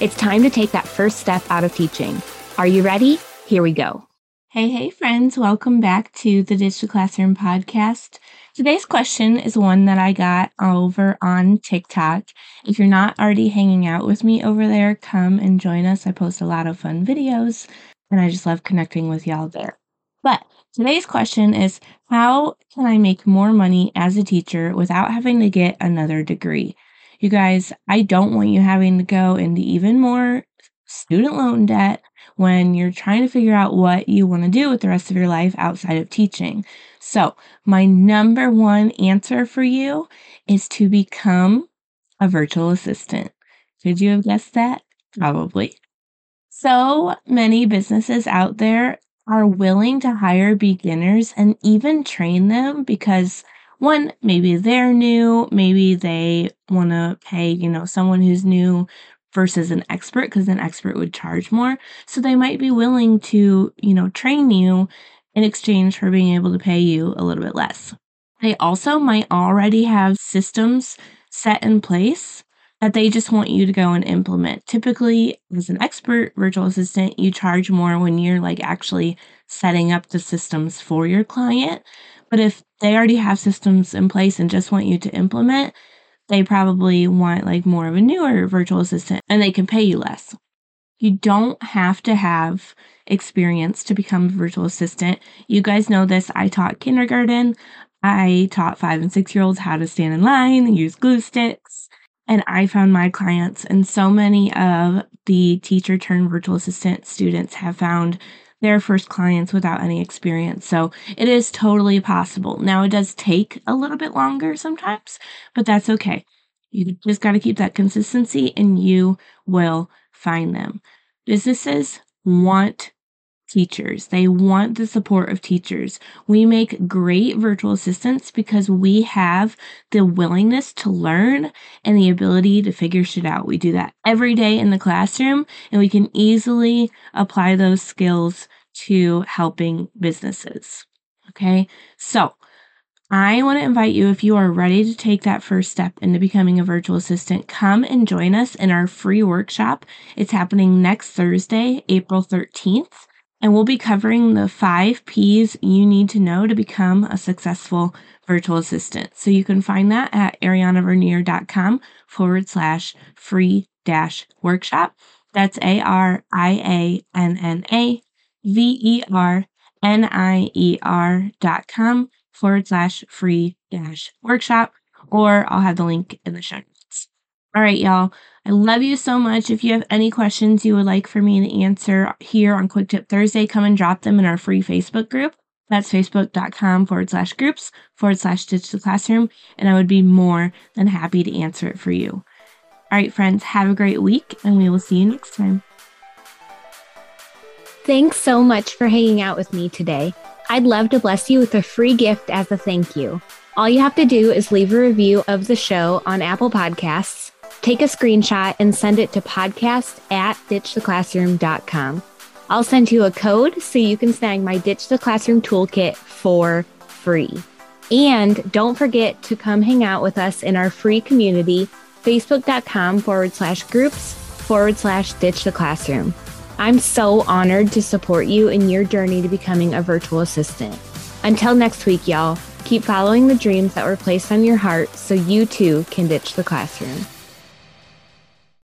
It's time to take that first step out of teaching. Are you ready? Here we go. Hey, hey, friends. Welcome back to the Ditch the Classroom podcast. Today's question is one that I got over on TikTok. If you're not already hanging out with me over there, come and join us. I post a lot of fun videos and I just love connecting with y'all there. But today's question is How can I make more money as a teacher without having to get another degree? You guys, I don't want you having to go into even more student loan debt when you're trying to figure out what you want to do with the rest of your life outside of teaching. So, my number one answer for you is to become a virtual assistant. Could you have guessed that? Probably. So many businesses out there are willing to hire beginners and even train them because one, maybe they're new, maybe they want to pay, you know, someone who's new versus an expert because an expert would charge more. So they might be willing to, you know, train you in exchange for being able to pay you a little bit less. They also might already have systems set in place that they just want you to go and implement. Typically, as an expert virtual assistant, you charge more when you're like actually setting up the systems for your client. But if they already have systems in place and just want you to implement, they probably want like more of a newer virtual assistant and they can pay you less. You don't have to have experience to become a virtual assistant. You guys know this. I taught kindergarten. I taught five and six year olds how to stand in line use glue sticks. And I found my clients, and so many of the teacher turned virtual assistant students have found their first clients without any experience. So it is totally possible. Now, it does take a little bit longer sometimes, but that's okay. You just got to keep that consistency and you will find them. Businesses want teachers. They want the support of teachers. We make great virtual assistants because we have the willingness to learn and the ability to figure shit out. We do that every day in the classroom and we can easily apply those skills to helping businesses. Okay. So I want to invite you, if you are ready to take that first step into becoming a virtual assistant, come and join us in our free workshop. It's happening next Thursday, April 13th. And we'll be covering the five P's you need to know to become a successful virtual assistant. So you can find that at ariannavernier.com forward slash free dash workshop. That's A R I A N N A V E R N I E R dot com forward slash free dash workshop, or I'll have the link in the show notes. All right, y'all. I love you so much. If you have any questions you would like for me to answer here on Quick Tip Thursday, come and drop them in our free Facebook group. That's facebook.com forward slash groups forward slash ditch the classroom. And I would be more than happy to answer it for you. All right, friends, have a great week and we will see you next time. Thanks so much for hanging out with me today. I'd love to bless you with a free gift as a thank you. All you have to do is leave a review of the show on Apple Podcasts Take a screenshot and send it to podcast at ditchtheclassroom.com. I'll send you a code so you can snag my Ditch the Classroom toolkit for free. And don't forget to come hang out with us in our free community, facebook.com forward slash groups forward slash ditch the classroom. I'm so honored to support you in your journey to becoming a virtual assistant. Until next week, y'all, keep following the dreams that were placed on your heart so you too can ditch the classroom.